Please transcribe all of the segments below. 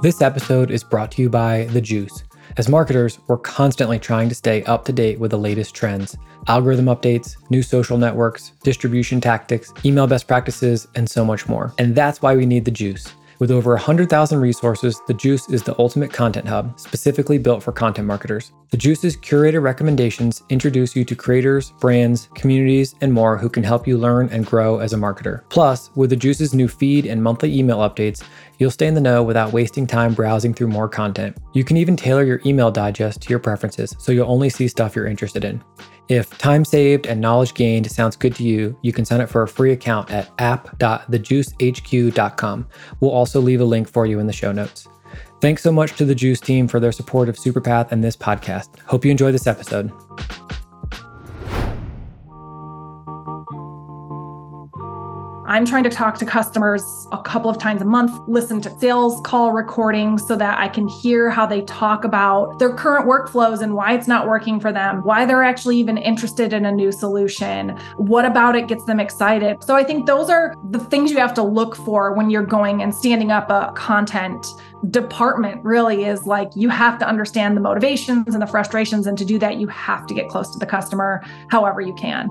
This episode is brought to you by The Juice. As marketers, we're constantly trying to stay up to date with the latest trends, algorithm updates, new social networks, distribution tactics, email best practices, and so much more. And that's why we need The Juice. With over 100,000 resources, The Juice is the ultimate content hub, specifically built for content marketers. The Juice's curated recommendations introduce you to creators, brands, communities, and more who can help you learn and grow as a marketer. Plus, with The Juice's new feed and monthly email updates, you'll stay in the know without wasting time browsing through more content. You can even tailor your email digest to your preferences so you'll only see stuff you're interested in. If time saved and knowledge gained sounds good to you, you can sign up for a free account at app.thejuicehq.com. We'll also leave a link for you in the show notes. Thanks so much to the Juice team for their support of Superpath and this podcast. Hope you enjoy this episode. I'm trying to talk to customers a couple of times a month, listen to sales call recordings so that I can hear how they talk about their current workflows and why it's not working for them, why they're actually even interested in a new solution, what about it gets them excited. So I think those are the things you have to look for when you're going and standing up a content department really is like you have to understand the motivations and the frustrations and to do that you have to get close to the customer however you can.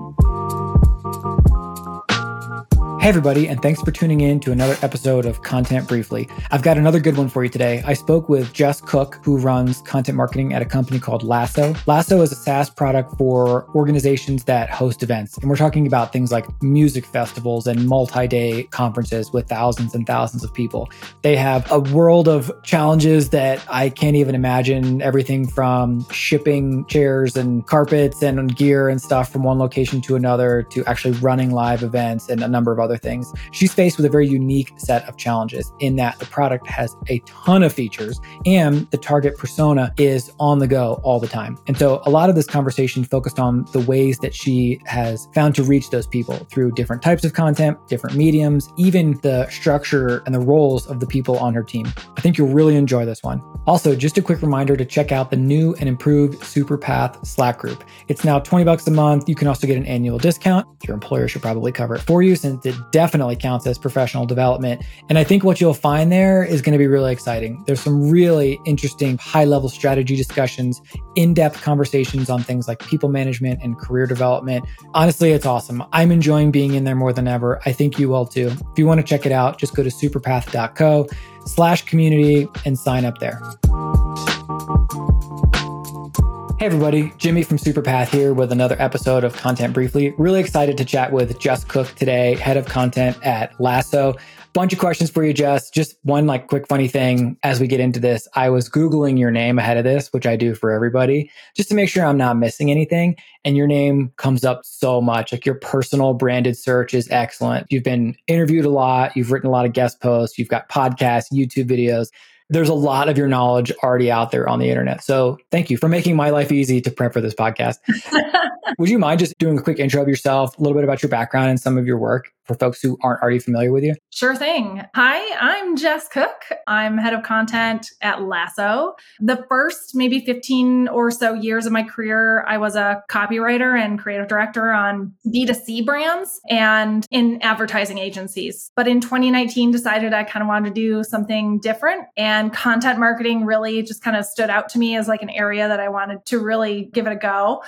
Hey, everybody, and thanks for tuning in to another episode of Content Briefly. I've got another good one for you today. I spoke with Jess Cook, who runs content marketing at a company called Lasso. Lasso is a SaaS product for organizations that host events. And we're talking about things like music festivals and multi day conferences with thousands and thousands of people. They have a world of challenges that I can't even imagine everything from shipping chairs and carpets and gear and stuff from one location to another to actually running live events and a number of other other things. She's faced with a very unique set of challenges in that the product has a ton of features and the target persona is on the go all the time. And so a lot of this conversation focused on the ways that she has found to reach those people through different types of content, different mediums, even the structure and the roles of the people on her team. I think you'll really enjoy this one. Also, just a quick reminder to check out the new and improved Superpath Slack group. It's now 20 bucks a month. You can also get an annual discount. Your employer should probably cover it for you since it definitely counts as professional development. And I think what you'll find there is going to be really exciting. There's some really interesting high level strategy discussions, in depth conversations on things like people management and career development. Honestly, it's awesome. I'm enjoying being in there more than ever. I think you will too. If you want to check it out, just go to superpath.co slash community and sign up there. Hey everybody, Jimmy from Superpath here with another episode of Content Briefly. Really excited to chat with Jess Cook today, head of content at Lasso. Bunch of questions for you, Jess. Just one like quick funny thing as we get into this. I was Googling your name ahead of this, which I do for everybody, just to make sure I'm not missing anything. And your name comes up so much. Like your personal branded search is excellent. You've been interviewed a lot, you've written a lot of guest posts, you've got podcasts, YouTube videos there's a lot of your knowledge already out there on the internet. So thank you for making my life easy to prep for this podcast. Would you mind just doing a quick intro of yourself, a little bit about your background and some of your work for folks who aren't already familiar with you? Sure thing. Hi, I'm Jess Cook. I'm head of content at Lasso. The first maybe 15 or so years of my career, I was a copywriter and creative director on B2C brands and in advertising agencies. But in 2019, decided I kind of wanted to do something different. And content marketing really just kind of stood out to me as like an area that I wanted to really give it a go.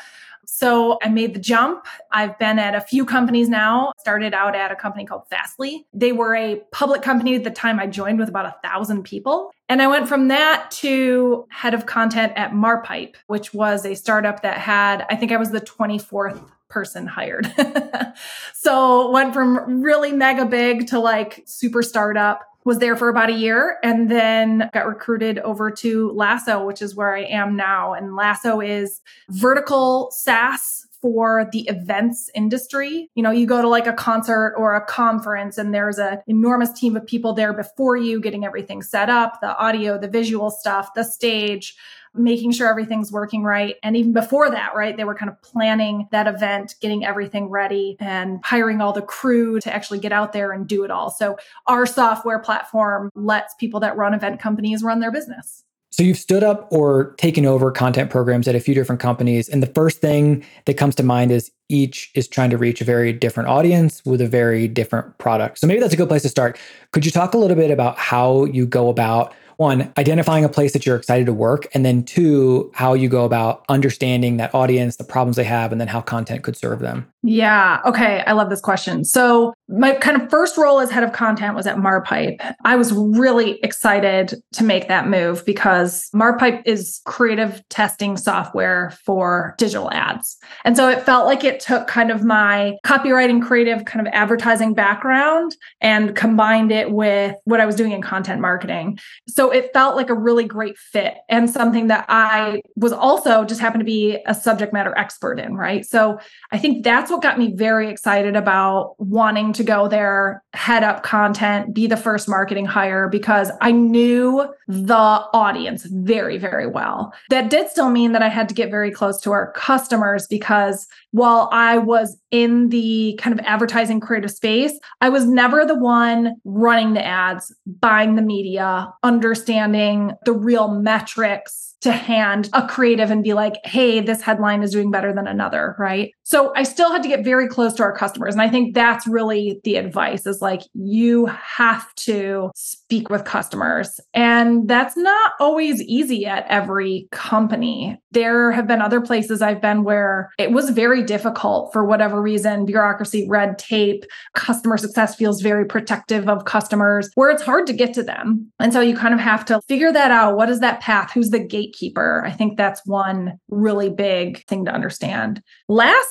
So I made the jump. I've been at a few companies now. Started out at a company called Fastly. They were a public company at the time I joined with about a thousand people. And I went from that to head of content at Marpipe, which was a startup that had, I think I was the 24th person hired. so went from really mega big to like super startup was there for about a year and then got recruited over to Lasso, which is where I am now. And Lasso is vertical SaaS for the events industry. You know, you go to like a concert or a conference and there's an enormous team of people there before you getting everything set up, the audio, the visual stuff, the stage, making sure everything's working right. And even before that, right, they were kind of planning that event, getting everything ready and hiring all the crew to actually get out there and do it all. So our software platform lets people that run event companies run their business. So you've stood up or taken over content programs at a few different companies. And the first thing that comes to mind is each is trying to reach a very different audience with a very different product. So maybe that's a good place to start. Could you talk a little bit about how you go about one, identifying a place that you're excited to work, and then two, how you go about understanding that audience, the problems they have, and then how content could serve them. Yeah. Okay. I love this question. So, my kind of first role as head of content was at Marpipe. I was really excited to make that move because Marpipe is creative testing software for digital ads. And so it felt like it took kind of my copywriting, creative, kind of advertising background and combined it with what I was doing in content marketing. So it felt like a really great fit and something that I was also just happened to be a subject matter expert in. Right. So I think that's what got me very excited about wanting to go there, head up content, be the first marketing hire because I knew the audience very, very well. That did still mean that I had to get very close to our customers because while I was in the kind of advertising creative space, I was never the one running the ads, buying the media, understanding the real metrics to hand a creative and be like, hey, this headline is doing better than another, right? So I still had to get very close to our customers. And I think that's really the advice is like, you have to speak with customers. And that's not always easy at every company. There have been other places I've been where it was very difficult for whatever reason, bureaucracy, red tape, customer success feels very protective of customers, where it's hard to get to them. And so you kind of have to figure that out. What is that path? Who's the gatekeeper? I think that's one really big thing to understand.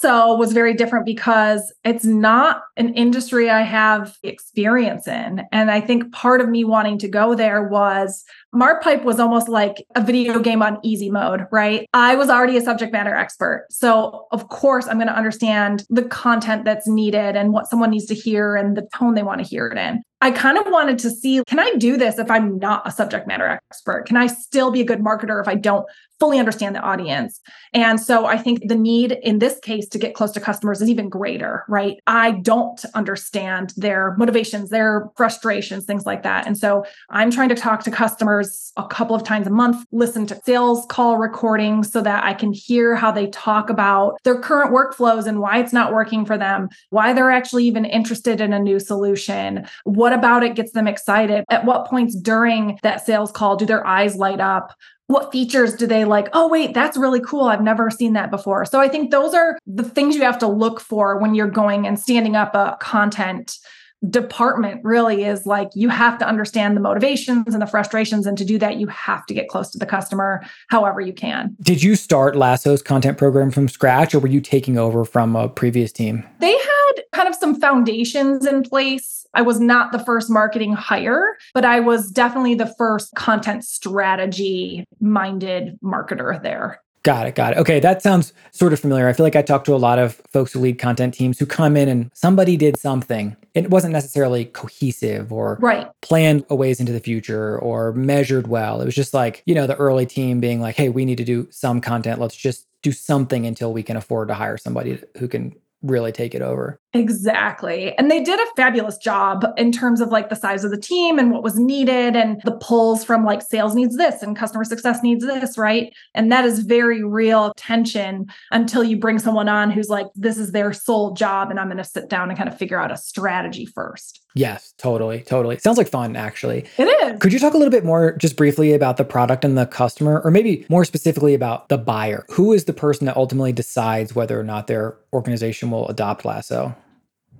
Lasso was very different because it's not an industry I have experience in. And I think part of me wanting to go there was Marpipe was almost like a video game on easy mode, right? I was already a subject matter expert. So, of course, I'm going to understand the content that's needed and what someone needs to hear and the tone they want to hear it in. I kind of wanted to see can I do this if I'm not a subject matter expert? Can I still be a good marketer if I don't fully understand the audience? And so I think the need in this case to get close to customers is even greater, right? I don't understand their motivations, their frustrations, things like that. And so I'm trying to talk to customers a couple of times a month, listen to sales call recordings so that I can hear how they talk about their current workflows and why it's not working for them, why they're actually even interested in a new solution. What about it gets them excited? At what points during that sales call do their eyes light up? What features do they like? Oh, wait, that's really cool. I've never seen that before. So I think those are the things you have to look for when you're going and standing up a content department really is like you have to understand the motivations and the frustrations and to do that you have to get close to the customer however you can. Did you start lasso's content program from scratch or were you taking over from a previous team? They had kind of some foundations in place. I was not the first marketing hire, but I was definitely the first content strategy minded marketer there. Got it. Got it. Okay. That sounds sort of familiar. I feel like I talked to a lot of folks who lead content teams who come in and somebody did something. It wasn't necessarily cohesive or right. planned a ways into the future or measured well. It was just like, you know, the early team being like, hey, we need to do some content. Let's just do something until we can afford to hire somebody who can really take it over. Exactly. And they did a fabulous job in terms of like the size of the team and what was needed and the pulls from like sales needs this and customer success needs this, right? And that is very real tension until you bring someone on who's like, this is their sole job and I'm going to sit down and kind of figure out a strategy first. Yes, totally. Totally. Sounds like fun, actually. It is. Could you talk a little bit more just briefly about the product and the customer, or maybe more specifically about the buyer? Who is the person that ultimately decides whether or not their organization will adopt Lasso?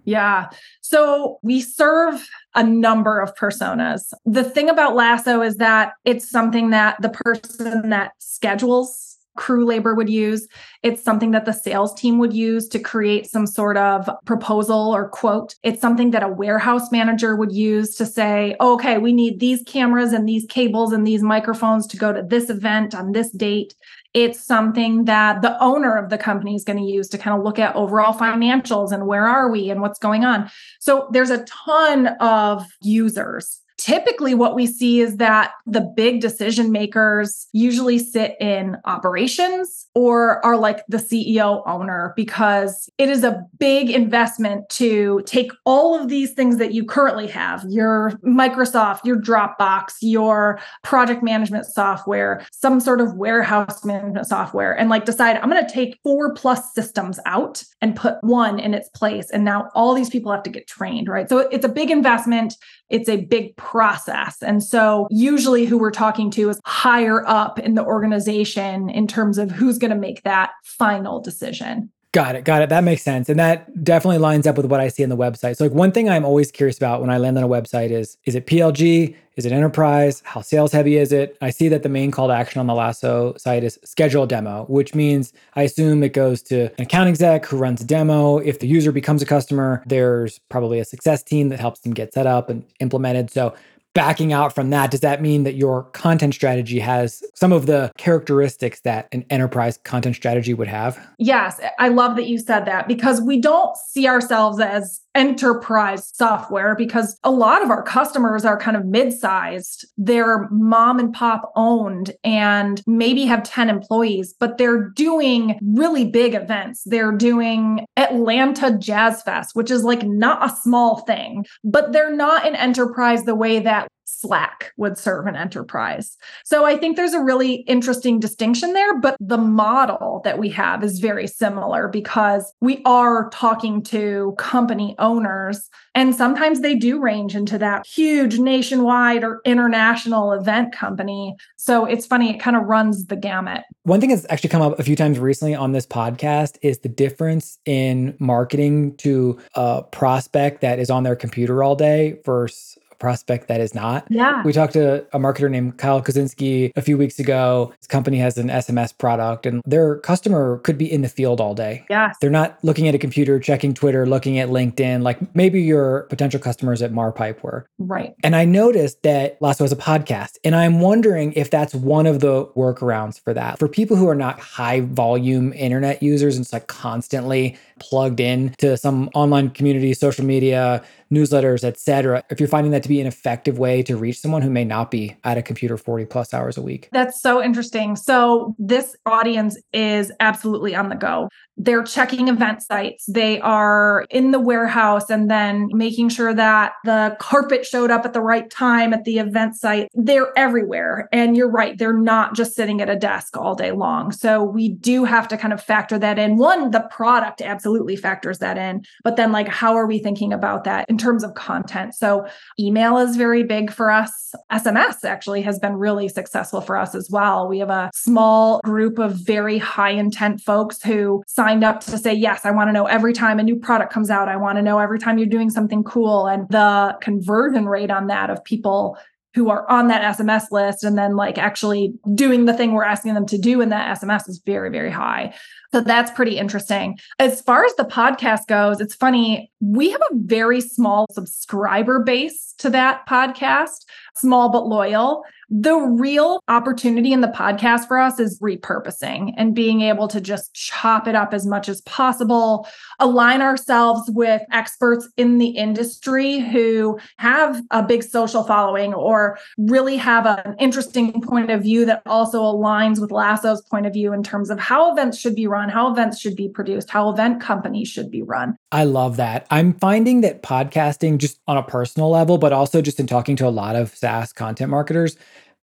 Yeah. So we serve a number of personas. The thing about Lasso is that it's something that the person that schedules crew labor would use. It's something that the sales team would use to create some sort of proposal or quote. It's something that a warehouse manager would use to say, oh, okay, we need these cameras and these cables and these microphones to go to this event on this date. It's something that the owner of the company is going to use to kind of look at overall financials and where are we and what's going on. So there's a ton of users typically what we see is that the big decision makers usually sit in operations or are like the CEO owner because it is a big investment to take all of these things that you currently have your Microsoft, your Dropbox, your project management software, some sort of warehouse management software, and like decide I'm going to take four plus systems out and put one in its place. And now all these people have to get trained, right? So it's a big investment it's a big process. And so, usually, who we're talking to is higher up in the organization in terms of who's going to make that final decision. Got it. Got it. That makes sense. And that definitely lines up with what I see on the website. So like one thing I'm always curious about when I land on a website is is it PLG? Is it enterprise? How sales heavy is it? I see that the main call to action on the Lasso site is schedule demo, which means I assume it goes to an account exec who runs a demo. If the user becomes a customer, there's probably a success team that helps them get set up and implemented. So backing out from that, does that mean that your content strategy has some of the characteristics that an enterprise content strategy would have? Yes, I love that you said that because we don't see ourselves as enterprise software because a lot of our customers are kind of mid-sized. They're mom and pop owned and maybe have 10 employees, but they're doing really big events. They're doing Atlanta Jazz Fest, which is like not a small thing, but they're not an enterprise the way that Slack would serve an enterprise. So I think there's a really interesting distinction there, but the model that we have is very similar because we are talking to company owners and sometimes they do range into that huge nationwide or international event company. So it's funny, it kind of runs the gamut. One thing that's actually come up a few times recently on this podcast is the difference in marketing to a prospect that is on their computer all day versus prospect that is not. Yeah. We talked to a marketer named Kyle Kozinski a few weeks ago. His company has an SMS product and their customer could be in the field all day. Yes. They're not looking at a computer, checking Twitter, looking at LinkedIn, like maybe your potential customers at Marpipe were. Right. And I noticed that Lasso has a podcast. And I'm wondering if that's one of the workarounds for that. For people who are not high volume internet users and it's like constantly plugged in to some online community, social media, newsletters, etc. If you're finding that to be an effective way to reach someone who may not be at a computer 40 plus hours a week. That's so interesting. So this audience is absolutely on the go. They're checking event sites. They are in the warehouse and then making sure that the carpet showed up at the right time at the event site. They're everywhere. And you're right, they're not just sitting at a desk all day long. So we do have to kind of factor that in. One, the product absolutely factors that in, but then like how are we thinking about that in terms of content? So email is very big for us. SMS actually has been really successful for us as well. We have a small group of very high intent folks who sign signed up to say, yes, I want to know every time a new product comes out. I want to know every time you're doing something cool. And the conversion rate on that of people who are on that SMS list and then like actually doing the thing we're asking them to do in that SMS is very, very high. So that's pretty interesting. As far as the podcast goes, it's funny. We have a very small subscriber base to that podcast, small but loyal. The real opportunity in the podcast for us is repurposing and being able to just chop it up as much as possible, align ourselves with experts in the industry who have a big social following or really have an interesting point of view that also aligns with Lasso's point of view in terms of how events should be run, how events should be produced, how event companies should be run. I love that. I'm finding that podcasting, just on a personal level, but also just in talking to a lot of SaaS content marketers,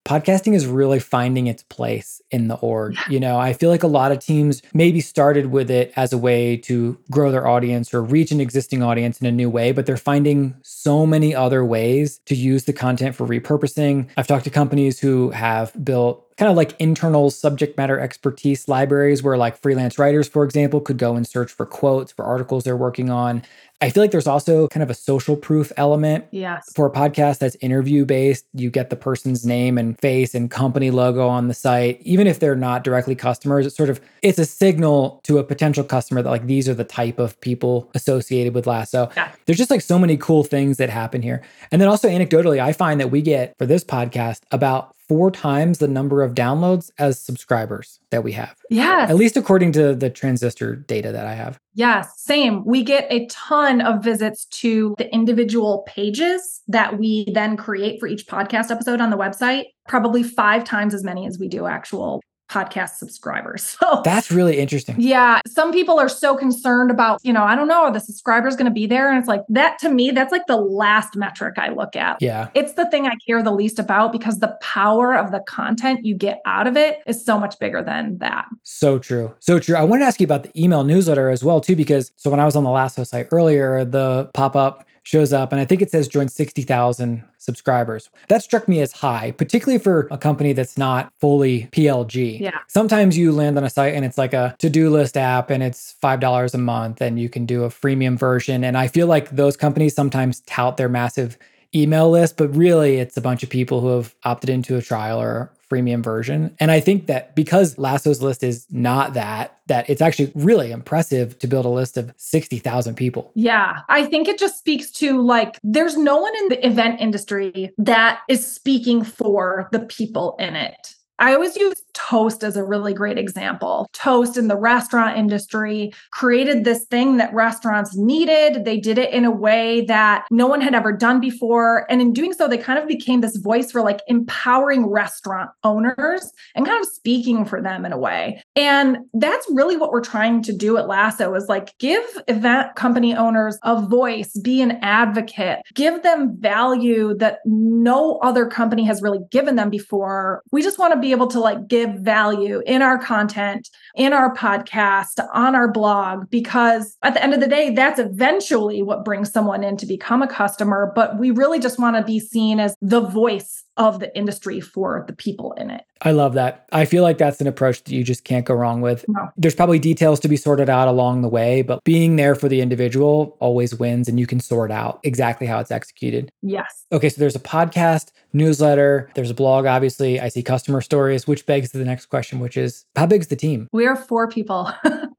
podcasting is really finding its place in the org. You know, I feel like a lot of teams maybe started with it as a way to grow their audience or reach an existing audience in a new way, but they're finding so many other ways to use the content for repurposing. I've talked to companies who have built kind of like internal subject matter expertise libraries where like freelance writers for example could go and search for quotes for articles they're working on. I feel like there's also kind of a social proof element yes. for a podcast that's interview based. You get the person's name and face and company logo on the site even if they're not directly customers. It's sort of it's a signal to a potential customer that like these are the type of people associated with lasso. Yeah. there's just like so many cool things that happen here. And then also anecdotally i find that we get for this podcast about four times the number of downloads as subscribers that we have. Yeah. At least according to the transistor data that I have. Yes, same. We get a ton of visits to the individual pages that we then create for each podcast episode on the website, probably five times as many as we do actual podcast subscribers. So that's really interesting. Yeah. Some people are so concerned about, you know, I don't know, are the subscribers going to be there? And it's like that to me, that's like the last metric I look at. Yeah. It's the thing I care the least about because the power of the content you get out of it is so much bigger than that. So true. So true. I wanted to ask you about the email newsletter as well, too, because so when I was on the Lasso site earlier, the pop up shows up and I think it says join 60,000 subscribers. That struck me as high, particularly for a company that's not fully PLG. Yeah. Sometimes you land on a site and it's like a to-do list app and it's $5 a month and you can do a freemium version and I feel like those companies sometimes tout their massive email list, but really it's a bunch of people who have opted into a trial or freemium version. And I think that because Lasso's list is not that, that it's actually really impressive to build a list of 60,000 people. Yeah. I think it just speaks to like, there's no one in the event industry that is speaking for the people in it. I always use Toast is a really great example. Toast in the restaurant industry created this thing that restaurants needed. They did it in a way that no one had ever done before. And in doing so, they kind of became this voice for like empowering restaurant owners and kind of speaking for them in a way. And that's really what we're trying to do at Lasso is like give event company owners a voice, be an advocate, give them value that no other company has really given them before. We just want to be able to like give value in our content, in our podcast, on our blog, because at the end of the day, that's eventually what brings someone in to become a customer. But we really just want to be seen as the voice of the industry for the people in it. I love that. I feel like that's an approach that you just can't go wrong with. No. There's probably details to be sorted out along the way, but being there for the individual always wins and you can sort out exactly how it's executed. Yes. Okay, so there's a podcast, newsletter, there's a blog, obviously. I see customer stories, which begs the next question, which is how big's the team? We are four people.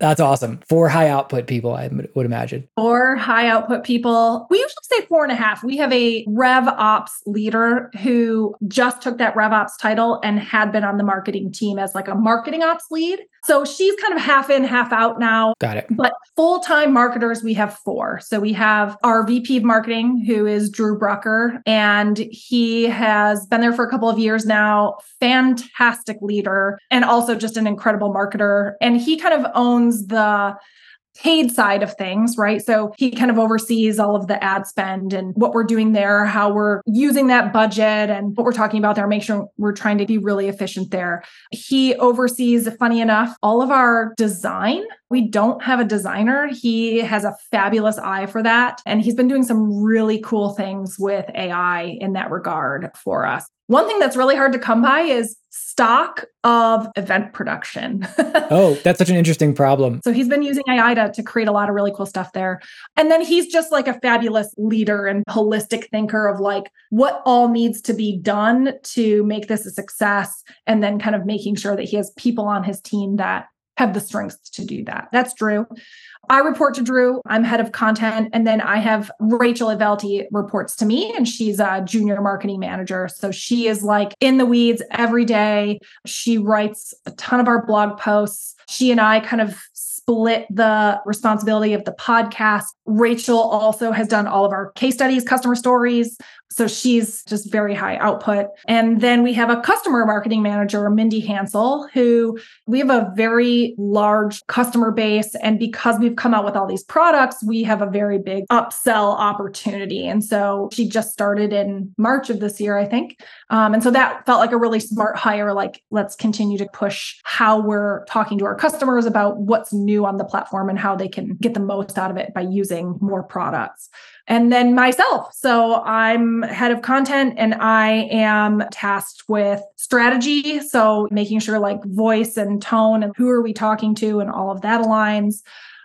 That's awesome. Four high output people, I would imagine. Four high output people. We usually say four and a half. We have a Rev Ops leader who just took that Rev Ops title and had been on the marketing team as like a marketing ops lead. So she's kind of half in, half out now. Got it. But full time marketers, we have four. So we have our VP of marketing, who is Drew Brucker, and he has been there for a couple of years now. Fantastic leader and also just an incredible marketer. And he kind of owns the paid side of things, right? So he kind of oversees all of the ad spend and what we're doing there, how we're using that budget and what we're talking about there, make sure we're trying to be really efficient there. He oversees, funny enough, all of our design. We don't have a designer. He has a fabulous eye for that. And he's been doing some really cool things with AI in that regard for us. One thing that's really hard to come by is stock of event production. oh, that's such an interesting problem. So he's been using AI to, to create a lot of really cool stuff there. And then he's just like a fabulous leader and holistic thinker of like what all needs to be done to make this a success. And then kind of making sure that he has people on his team that have the strengths to do that. That's Drew. I report to Drew. I'm head of content. And then I have Rachel Ivelti reports to me, and she's a junior marketing manager. So she is like in the weeds every day. She writes a ton of our blog posts. She and I kind of split the responsibility of the podcast. Rachel also has done all of our case studies, customer stories. So she's just very high output. And then we have a customer marketing manager, Mindy Hansel, who we have a very large customer base. And because we've come out with all these products, we have a very big upsell opportunity. And so she just started in March of this year, I think. Um, and so that felt like a really smart hire. Like, let's continue to push how we're talking to our customers about what's new on the platform and how they can get the most out of it by using more products and then myself. So I'm head of content and I am tasked with strategy. So making sure like voice and tone and who are we talking to and all of that aligns.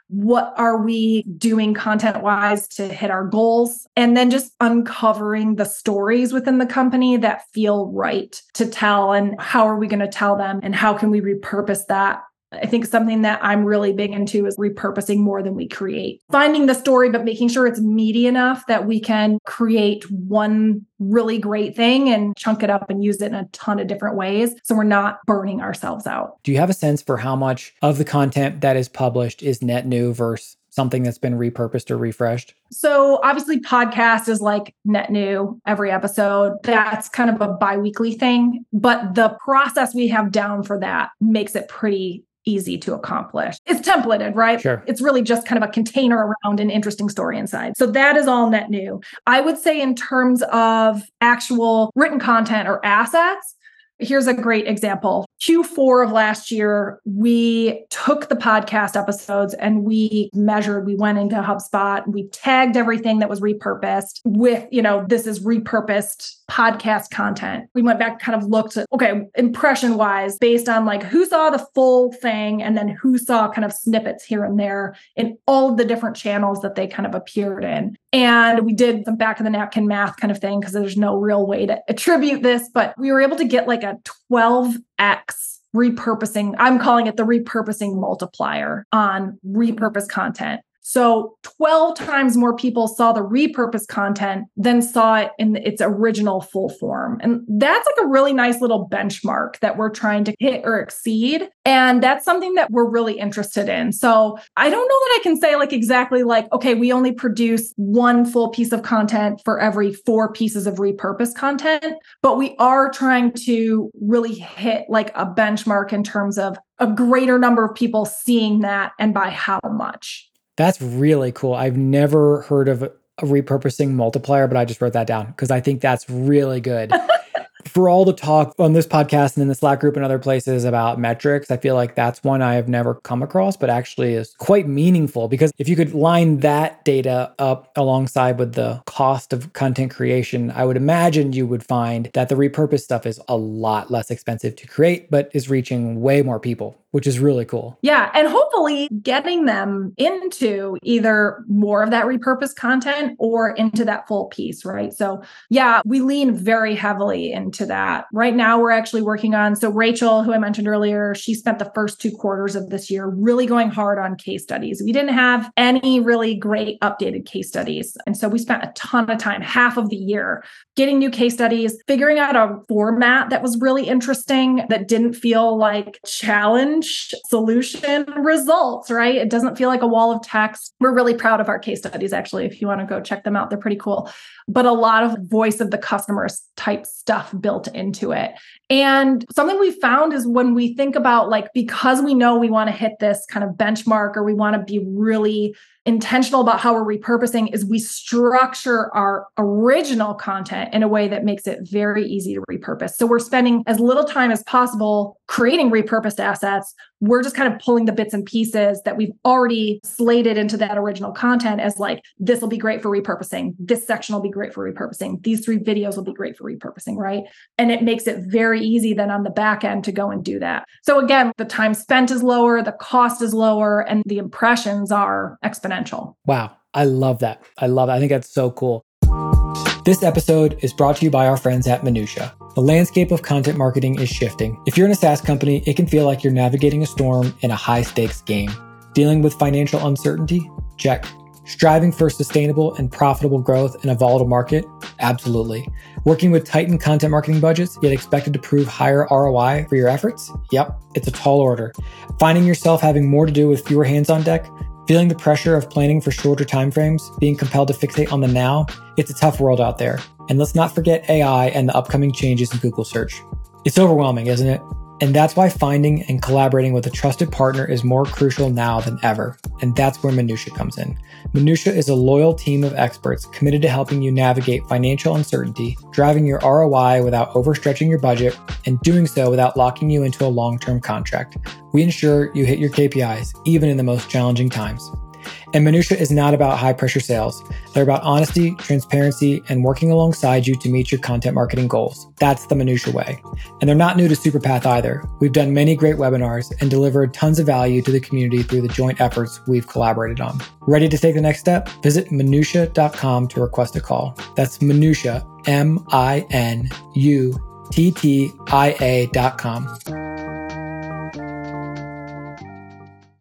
What are we doing content wise to hit our goals? And then just uncovering the stories within the company that feel right to tell and how are we going to tell them and how can we repurpose that I think something that I'm really big into is repurposing more than we create. Finding the story, but making sure it's meaty enough that we can create one really great thing and chunk it up and use it in a ton of different ways. So we're not burning ourselves out. Do you have a sense for how much of the content that is published is net new versus something that's been repurposed or refreshed? So obviously podcast is like net new every episode. That's kind of a bi-weekly thing, but the process we have down for that makes it pretty easy to accomplish. It's templated, right? Sure. It's really just kind of a container around an interesting story inside. So that is all net new. I would say, in terms of actual written content or assets, Here's a great example. Q4 of last year, we took the podcast episodes and we measured, we went into HubSpot, we tagged everything that was repurposed with, you know, this is repurposed podcast content. We went back, kind of looked at, okay, impression wise, based on like who saw the full thing and then who saw kind of snippets here and there in all of the different channels that they kind of appeared in. And we did some back of the napkin math kind of thing because there's no real way to attribute this, but we were able to get like a 12x repurposing. I'm calling it the repurposing multiplier on repurposed content. So 12 times more people saw the repurposed content than saw it in its original full form. And that's like a really nice little benchmark that we're trying to hit or exceed. And that's something that we're really interested in. So I don't know that I can say like exactly like, okay, we only produce one full piece of content for every four pieces of repurposed content, but we are trying to really hit like a benchmark in terms of a greater number of people seeing that and by how much. That's really cool. I've never heard of a repurposing multiplier, but I just wrote that down because I think that's really good. For all the talk on this podcast and in the Slack group and other places about metrics, I feel like that's one I have never come across, but actually is quite meaningful because if you could line that data up alongside with the cost of content creation, I would imagine you would find that the repurposed stuff is a lot less expensive to create, but is reaching way more people which is really cool. Yeah. And hopefully getting them into either more of that repurposed content or into that full piece, right? So, yeah, we lean very heavily into that. Right now, we're actually working on. So, Rachel, who I mentioned earlier, she spent the first two quarters of this year really going hard on case studies. We didn't have any really great updated case studies. And so, we spent a ton of time, half of the year, getting new case studies, figuring out a format that was really interesting, that didn't feel like challenge, solution, results, right? It doesn't feel like a wall of text. We're really proud of our case studies, actually. If you want to go check them out, they're pretty cool. But a lot of voice of the customers type stuff built into it. And something we found is when we think about like, because we know we want to hit this kind of benchmark or we want to be really intentional about how we're repurposing is we structure our original content in a way that makes it very easy to repurpose. So we're spending as little time as possible creating repurposed assets. We're just kind of pulling the bits and pieces that we've already slated into that original content as like, this will be great for repurposing. This section will be great for repurposing. These three videos will be great for repurposing, right? And it makes it very easy then on the back end to go and do that. So again, the time spent is lower, the cost is lower, and the impressions are exponential. Wow. I love that. I love it. I think that's so cool. This episode is brought to you by our friends at Minuttia. The landscape of content marketing is shifting. If you're in a SaaS company, it can feel like you're navigating a storm in a high stakes game. Dealing with financial uncertainty? Check. Striving for sustainable and profitable growth in a volatile market? Absolutely. Working with tightened content marketing budgets, yet expected to prove higher ROI for your efforts? Yep, it's a tall order. Finding yourself having more to do with fewer hands on deck? Feeling the pressure of planning for shorter timeframes, being compelled to fixate on the now, it's a tough world out there. And let's not forget AI and the upcoming changes in Google search. It's overwhelming, isn't it? And that's why finding and collaborating with a trusted partner is more crucial now than ever. And that's where Minuttia comes in. Minuttia is a loyal team of experts committed to helping you navigate financial uncertainty, driving your ROI without overstretching your budget, and doing so without locking you into a long term contract. We ensure you hit your KPIs, even in the most challenging times. And Minuttia is not about high pressure sales. They're about honesty, transparency, and working alongside you to meet your content marketing goals. That's the Minuttia way. And they're not new to Superpath either. We've done many great webinars and delivered tons of value to the community through the joint efforts we've collaborated on. Ready to take the next step? Visit minuttia.com to request a call. That's Minuttia, M I N U T T I A.com.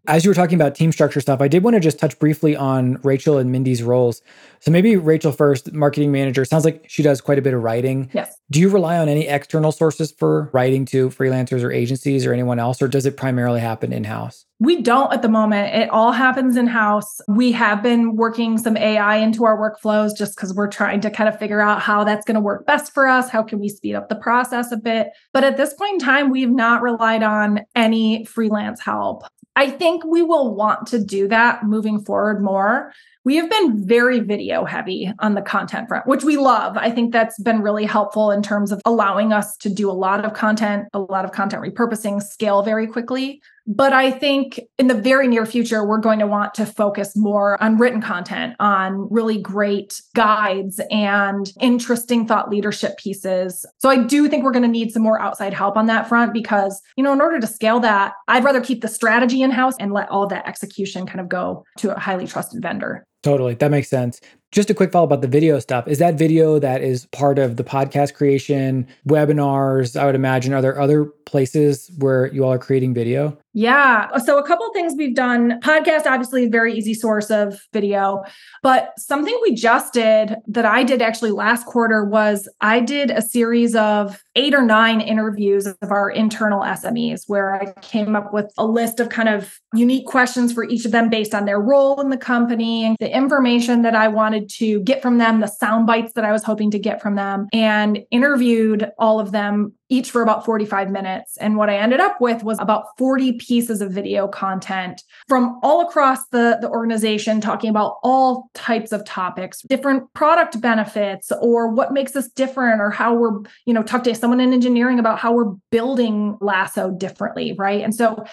As you were talking about team structure stuff, I did want to just touch briefly on Rachel and Mindy's roles. So maybe Rachel first, marketing manager. Sounds like she does quite a bit of writing. Yes. Do you rely on any external sources for writing to freelancers or agencies or anyone else, or does it primarily happen in house? We don't at the moment. It all happens in house. We have been working some AI into our workflows just because we're trying to kind of figure out how that's going to work best for us. How can we speed up the process a bit? But at this point in time, we've not relied on any freelance help I think we will want to do that moving forward more. We have been very video heavy on the content front, which we love. I think that's been really helpful in terms of allowing us to do a lot of content, a lot of content repurposing, scale very quickly. But I think in the very near future, we're going to want to focus more on written content, on really great guides and interesting thought leadership pieces. So I do think we're going to need some more outside help on that front because, you know, in order to scale that, I'd rather keep the strategy in house and let all that execution kind of go to a highly trusted vendor. Totally. That makes sense. Just a quick follow about the video stuff. Is that video that is part of the podcast creation, webinars? I would imagine. Are there other places where you all are creating video? Yeah. So a couple things we've done. Podcast, obviously, a very easy source of video. But something we just did that I did actually last quarter was I did a series of eight or nine interviews of our internal SMEs where I came up with a list of kind of unique questions for each of them based on their role in the company and the information that I wanted to get from them, the sound bites that I was hoping to get from them, and interviewed all of them each for about 45 minutes. And what I ended up with was about 40 pieces of video content from all across the, the organization, talking about all types of topics, different product benefits, or what makes us different, or how we're, you know, talk to someone in engineering about how we're building Lasso differently, right? And so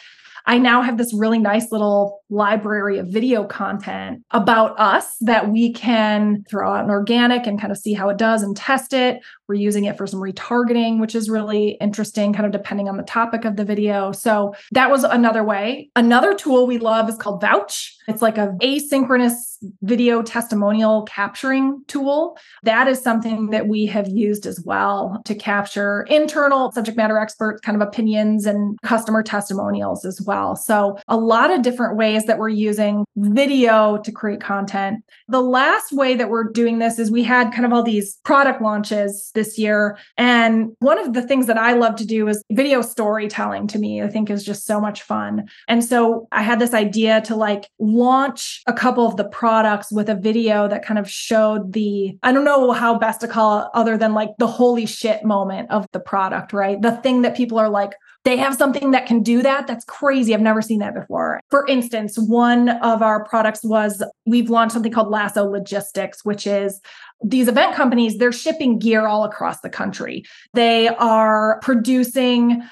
I now have this really nice little library of video content about us that we can throw out an organic and kind of see how it does and test it. We're using it for some retargeting, which is really interesting, kind of depending on the topic of the video. So that was another way. Another tool we love is called Vouch. It's like a asynchronous video testimonial capturing tool. That is something that we have used as well to capture internal subject matter experts kind of opinions and customer testimonials as well. So a lot of different ways that we're using video to create content. The last way that we're doing this is we had kind of all these product launches this year. And one of the things that I love to do is video storytelling to me, I think is just so much fun. And so I had this idea to like launch a couple of the products with a video that kind of showed the, I don't know how best to call it other than like the holy shit moment of the product, right? The thing that people are like, they have something that can do that. That's crazy. I've never seen that before. For instance, one of our products was we've launched something called Lasso Logistics, which is these event companies, they're shipping gear all across the country. They are producing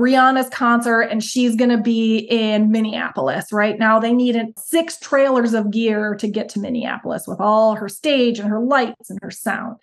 Rihanna's concert and she's going to be in Minneapolis right now. They needed six trailers of gear to get to Minneapolis with all her stage and her lights and her sound.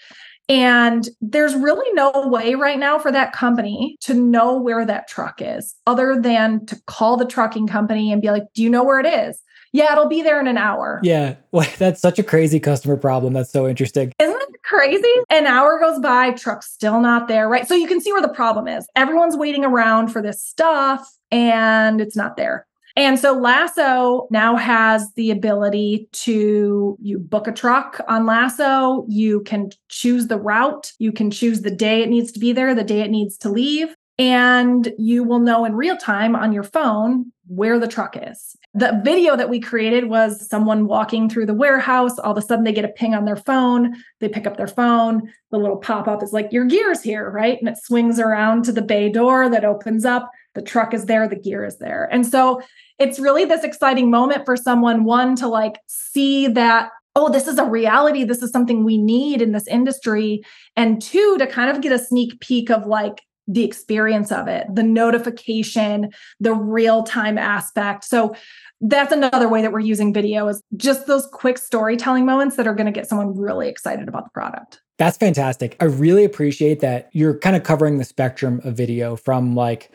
And there's really no way right now for that company to know where that truck is other than to call the trucking company and be like, Do you know where it is? Yeah, it'll be there in an hour. Yeah. Well, that's such a crazy customer problem. That's so interesting. Isn't it crazy? An hour goes by, truck's still not there, right? So you can see where the problem is. Everyone's waiting around for this stuff and it's not there. And so Lasso now has the ability to you book a truck on Lasso, you can choose the route, you can choose the day it needs to be there, the day it needs to leave, and you will know in real time on your phone where the truck is. The video that we created was someone walking through the warehouse. All of a sudden, they get a ping on their phone. They pick up their phone. The little pop up is like, Your gear's here, right? And it swings around to the bay door that opens up. The truck is there, the gear is there. And so it's really this exciting moment for someone, one, to like see that oh, this is a reality. This is something we need in this industry. And two, to kind of get a sneak peek of like the experience of it, the notification, the real time aspect. So that's another way that we're using video is just those quick storytelling moments that are going to get someone really excited about the product. That's fantastic. I really appreciate that you're kind of covering the spectrum of video from like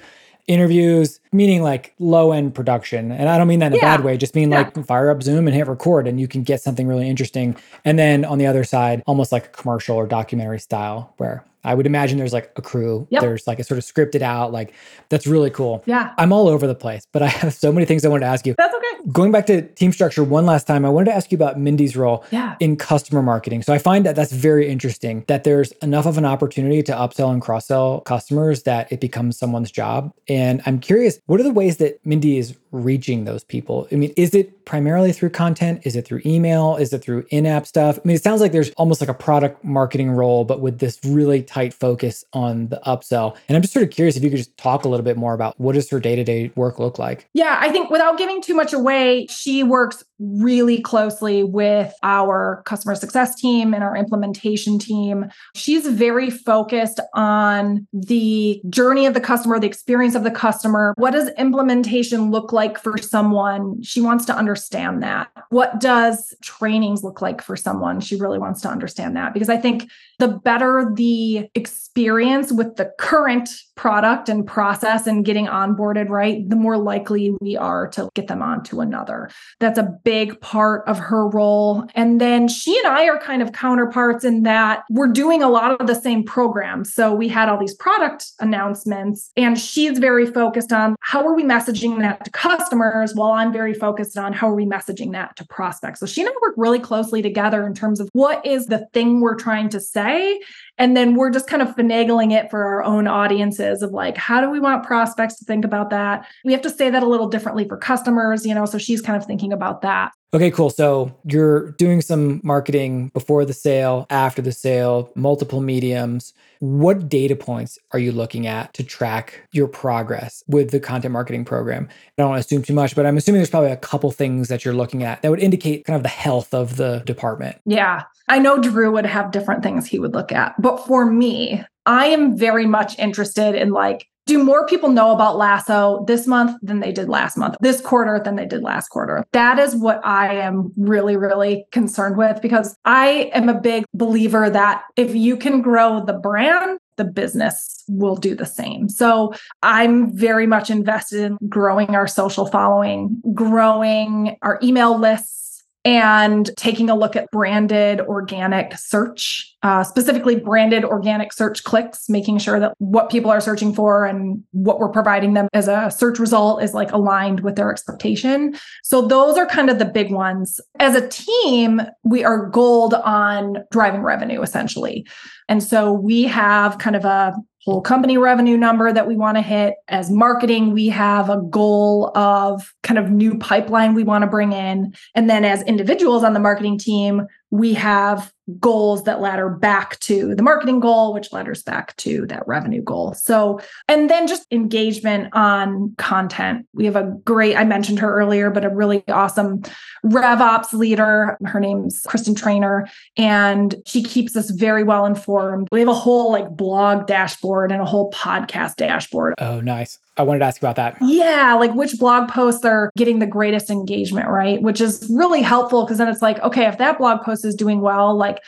interviews, meaning like low end production. And I don't mean that in yeah. a bad way, just mean yeah. like fire up Zoom and hit record and you can get something really interesting. And then on the other side, almost like a commercial or documentary style where I would imagine there's like a crew. Yep. There's like a sort of scripted out, like that's really cool. Yeah. I'm all over the place, but I have so many things I wanted to ask you. That's okay. Going back to team structure one last time, I wanted to ask you about Mindy's role yeah. in customer marketing. So I find that that's very interesting that there's enough of an opportunity to upsell and cross sell customers that it becomes someone's job. And I'm curious, what are the ways that Mindy is reaching those people? I mean, is it primarily through content? Is it through email? Is it through in app stuff? I mean, it sounds like there's almost like a product marketing role, but with this really tight focus on the upsell. And I'm just sort of curious if you could just talk a little bit more about what does her day to day work look like? Yeah, I think without giving too much away, she works really closely with our customer success team and our implementation team. She's very focused on the journey of the customer, the experience of the customer. What does implementation look like for someone? She wants to understand that. What does trainings look like for someone? She really wants to understand that because I think the better the experience with the current product and process and getting onboarded right, the more likely we are to get them onto another. That's a big part of her role. And then she and I are kind of counterparts in that we're doing a lot of the same programs. So we had all these product announcements, and she's very focused on how are we messaging that to customers, while I'm very focused on how are we messaging that to prospects. So she and I work really closely together in terms of what is the thing we're trying to say and then we're just kind of finagling it for our own audiences of like, how do we want prospects to think about that? We have to say that a little differently for customers, you know? So she's kind of thinking about that. Okay, cool. So you're doing some marketing before the sale, after the sale, multiple mediums. What data points are you looking at to track your progress with the content marketing program? I don't want to assume too much, but I'm assuming there's probably a couple things that you're looking at that would indicate kind of the health of the department. Yeah. I know Drew would have different things he would look at. But for me, I am very much interested in like, do more people know about Lasso this month than they did last month, this quarter than they did last quarter? That is what I am really, really concerned with because I am a big believer that if you can grow the brand, the business will do the same. So I'm very much invested in growing our social following, growing our email lists and taking a look at branded organic search, uh, specifically branded organic search clicks, making sure that what people are searching for and what we're providing them as a search result is like aligned with their expectation. So those are kind of the big ones. As a team, we are gold on driving revenue essentially. And so we have kind of a whole company revenue number that we want to hit. As marketing, we have a goal of kind of new pipeline we want to bring in. And then as individuals on the marketing team, we have goals that ladder back to the marketing goal, which ladders back to that revenue goal. So, and then just engagement on content. We have a great, I mentioned her earlier, but a really awesome RevOps leader. Her name's Kristen Trainer, and she keeps us very well informed. We have a whole like blog dashboard and a whole podcast dashboard. Oh, nice. I wanted to ask you about that. Yeah, like which blog posts are getting the greatest engagement, right? Which is really helpful because then it's like, okay, if that blog post is doing well, like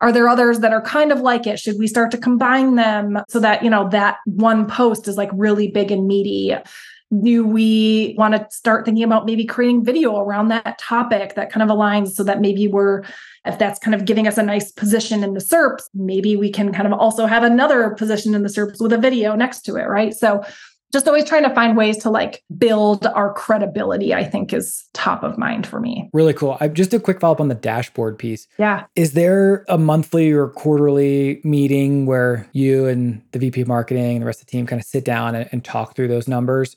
are there others that are kind of like it? Should we start to combine them so that, you know, that one post is like really big and meaty? Do we want to start thinking about maybe creating video around that topic that kind of aligns so that maybe we're, if that's kind of giving us a nice position in the SERPs, maybe we can kind of also have another position in the SERPs with a video next to it, right? So just always trying to find ways to like build our credibility i think is top of mind for me really cool I, just a quick follow-up on the dashboard piece yeah is there a monthly or quarterly meeting where you and the vp of marketing and the rest of the team kind of sit down and, and talk through those numbers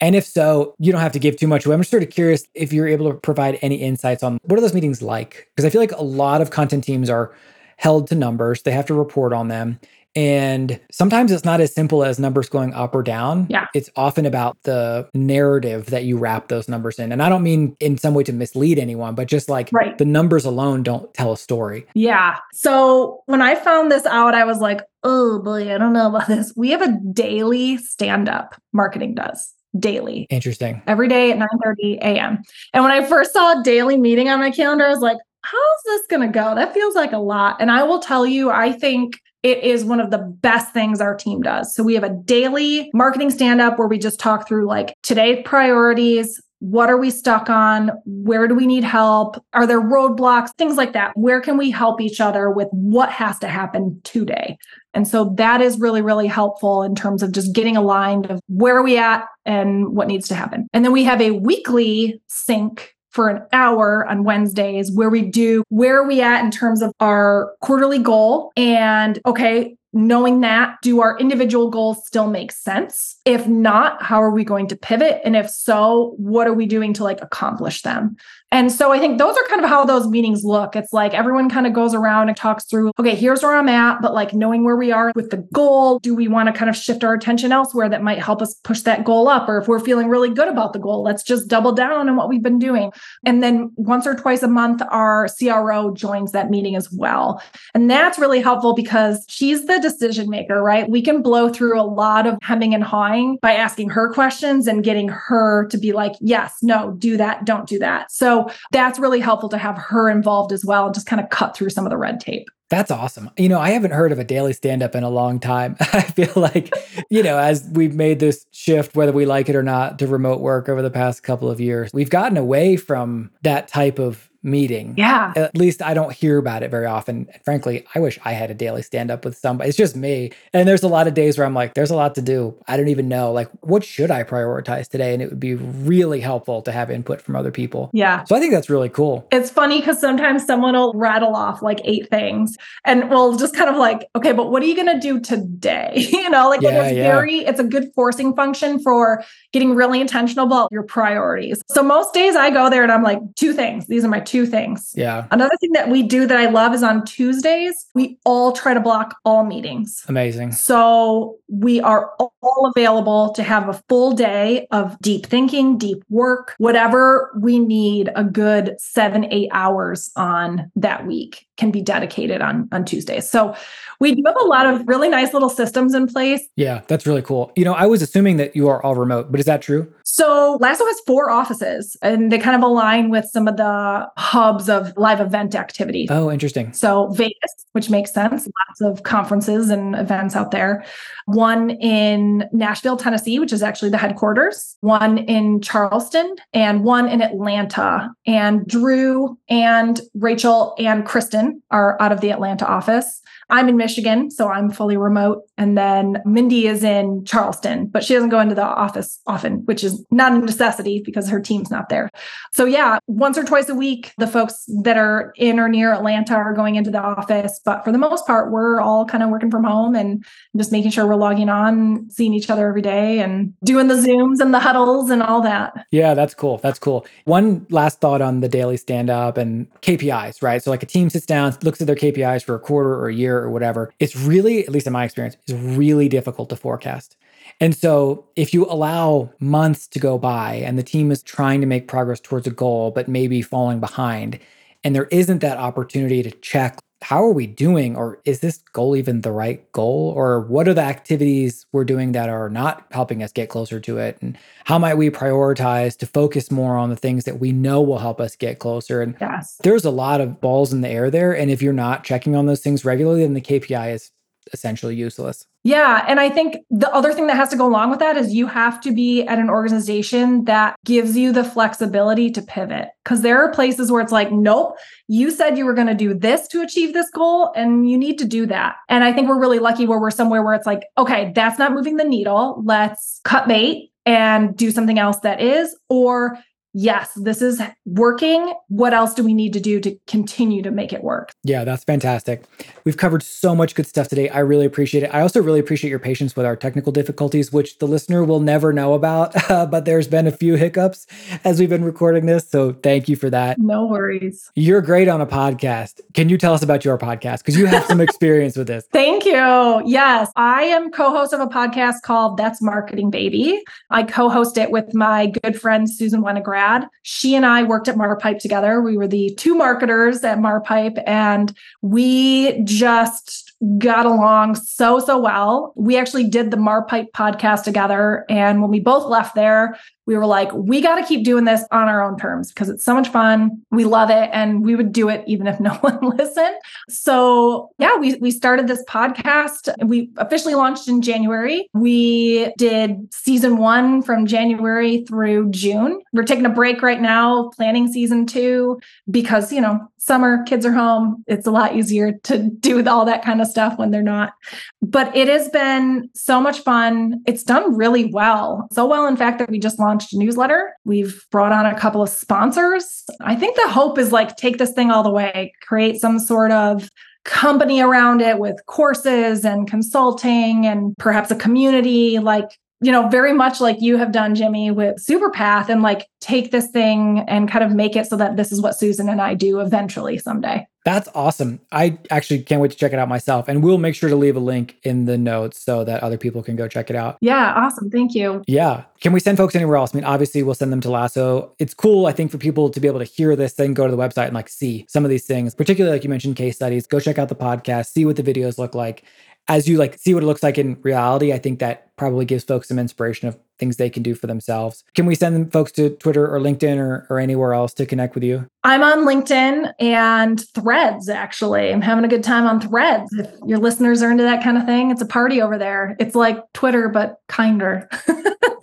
and if so, you don't have to give too much away. I'm just sort of curious if you're able to provide any insights on what are those meetings like? Because I feel like a lot of content teams are held to numbers, they have to report on them. And sometimes it's not as simple as numbers going up or down. Yeah. It's often about the narrative that you wrap those numbers in. And I don't mean in some way to mislead anyone, but just like right. the numbers alone don't tell a story. Yeah. So when I found this out, I was like, oh boy, I don't know about this. We have a daily stand up, marketing does daily. Interesting. Every day at 9 30 a.m. And when I first saw a daily meeting on my calendar, I was like, how's this going to go? That feels like a lot. And I will tell you, I think it is one of the best things our team does. So we have a daily marketing stand up where we just talk through like today's priorities. What are we stuck on? Where do we need help? Are there roadblocks? Things like that. Where can we help each other with what has to happen today? And so that is really, really helpful in terms of just getting aligned of where are we at and what needs to happen. And then we have a weekly sync for an hour on Wednesdays where we do where are we at in terms of our quarterly goal? And okay knowing that, do our individual goals still make sense? If not, how are we going to pivot? And if so, what are we doing to like accomplish them? And so I think those are kind of how those meetings look. It's like everyone kind of goes around and talks through, okay, here's where I'm at, but like knowing where we are with the goal, do we want to kind of shift our attention elsewhere that might help us push that goal up? Or if we're feeling really good about the goal, let's just double down on what we've been doing. And then once or twice a month, our CRO joins that meeting as well. And that's really helpful because she's the decision maker, right? We can blow through a lot of hemming and hawing by asking her questions and getting her to be like, yes, no, do that, don't do that. So that's really helpful to have her involved as well and just kind of cut through some of the red tape. That's awesome. You know, I haven't heard of a daily stand up in a long time. I feel like, you know, as we've made this shift, whether we like it or not, to remote work over the past couple of years, we've gotten away from that type of meeting. Yeah. At least I don't hear about it very often. Frankly, I wish I had a daily stand up with somebody. It's just me. And there's a lot of days where I'm like, there's a lot to do. I don't even know. Like, what should I prioritize today? And it would be really helpful to have input from other people. Yeah. So I think that's really cool. It's funny because sometimes someone will rattle off like eight things and we'll just kind of like, okay, but what are you going to do today? you know, like yeah, it's yeah. very, it's a good forcing function for getting really intentional about your priorities. So most days I go there and I'm like, two things. These are my two things. Yeah. Another thing that we do that I love is on Tuesdays, we all try to block all meetings. Amazing. So we are all available to have a full day of deep thinking, deep work, whatever we need a good seven, eight hours on that week can be dedicated on on Tuesdays. So we do have a lot of really nice little systems in place. Yeah, that's really cool. You know, I was assuming that you are all remote, but is that true? So Lasso has four offices and they kind of align with some of the hubs of live event activity. Oh, interesting. So Vegas, which makes sense, lots of conferences and events out there. One in Nashville, Tennessee, which is actually the headquarters, one in Charleston, and one in Atlanta. And Drew and Rachel and Kristen are out of the Atlanta office. I'm in Michigan, so I'm fully remote. And then Mindy is in Charleston, but she doesn't go into the office often, which is not a necessity because her team's not there. So, yeah, once or twice a week, the folks that are in or near Atlanta are going into the office. But for the most part, we're all kind of working from home and just making sure we're logging on, seeing each other every day and doing the Zooms and the huddles and all that. Yeah, that's cool. That's cool. One last thought on the daily stand up and KPIs, right? So, like a team sits down, looks at their KPIs for a quarter or a year or whatever, it's really, at least in my experience, is really difficult to forecast. And so, if you allow months to go by and the team is trying to make progress towards a goal, but maybe falling behind, and there isn't that opportunity to check how are we doing or is this goal even the right goal? Or what are the activities we're doing that are not helping us get closer to it? And how might we prioritize to focus more on the things that we know will help us get closer? And yes. there's a lot of balls in the air there. And if you're not checking on those things regularly then the KPI is essentially useless. Yeah. And I think the other thing that has to go along with that is you have to be at an organization that gives you the flexibility to pivot. Because there are places where it's like, nope, you said you were going to do this to achieve this goal, and you need to do that. And I think we're really lucky where we're somewhere where it's like, okay, that's not moving the needle. Let's cut bait and do something else that is. Or yes, this is working. What else do we need to do to continue to make it work? Yeah, that's fantastic. We've covered so much good stuff today. I really appreciate it. I also really appreciate your patience with our technical difficulties, which the listener will never know about, uh, but there's been a few hiccups as we've been recording this. So thank you for that. No worries. You're great on a podcast. Can you tell us about your podcast? Because you have some experience with this. Thank you. Yes, I am co host of a podcast called That's Marketing Baby. I co host it with my good friend, Susan Wenograd grad. She and I worked at Marpipe together. We were the two marketers at Marpipe, and we just got along so, so well. We actually did the Marpipe podcast together. And when we both left there, we were like, we got to keep doing this on our own terms because it's so much fun. We love it. And we would do it even if no one listened. So, yeah, we, we started this podcast. We officially launched in January. We did season one from January through June. We're taking a break right now, planning season two because, you know, summer, kids are home. It's a lot easier to do all that kind of stuff when they're not. But it has been so much fun. It's done really well. So well, in fact, that we just launched a newsletter. We've brought on a couple of sponsors. I think the hope is like take this thing all the way, create some sort of company around it with courses and consulting and perhaps a community like you know, very much like you have done, Jimmy, with Superpath and like take this thing and kind of make it so that this is what Susan and I do eventually someday. That's awesome. I actually can't wait to check it out myself. And we'll make sure to leave a link in the notes so that other people can go check it out. Yeah, awesome. Thank you. Yeah. Can we send folks anywhere else? I mean, obviously, we'll send them to Lasso. It's cool, I think, for people to be able to hear this thing, go to the website and like see some of these things, particularly like you mentioned, case studies. Go check out the podcast, see what the videos look like as you like see what it looks like in reality, I think that probably gives folks some inspiration of things they can do for themselves. Can we send folks to Twitter or LinkedIn or, or anywhere else to connect with you? I'm on LinkedIn and threads, actually. I'm having a good time on threads. If your listeners are into that kind of thing, it's a party over there. It's like Twitter, but kinder.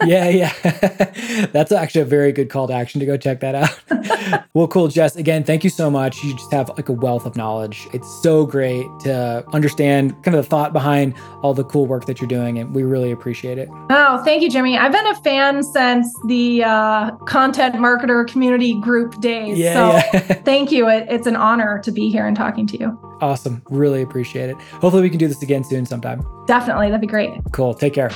yeah, yeah. That's actually a very good call to action to go check that out. well, cool, Jess. Again, thank you so much. You just have like a wealth of knowledge. It's so great to understand kind of the thought behind all the cool work that you're doing, and we really appreciate it. Oh, thank you, Jimmy. I've been a fan since the uh, content marketer community group days. Yeah, so yeah. thank you. It, it's an honor to be here and talking to you. Awesome. Really appreciate it. Hopefully, we can do this again soon sometime. Definitely. That'd be great. Cool. Take care.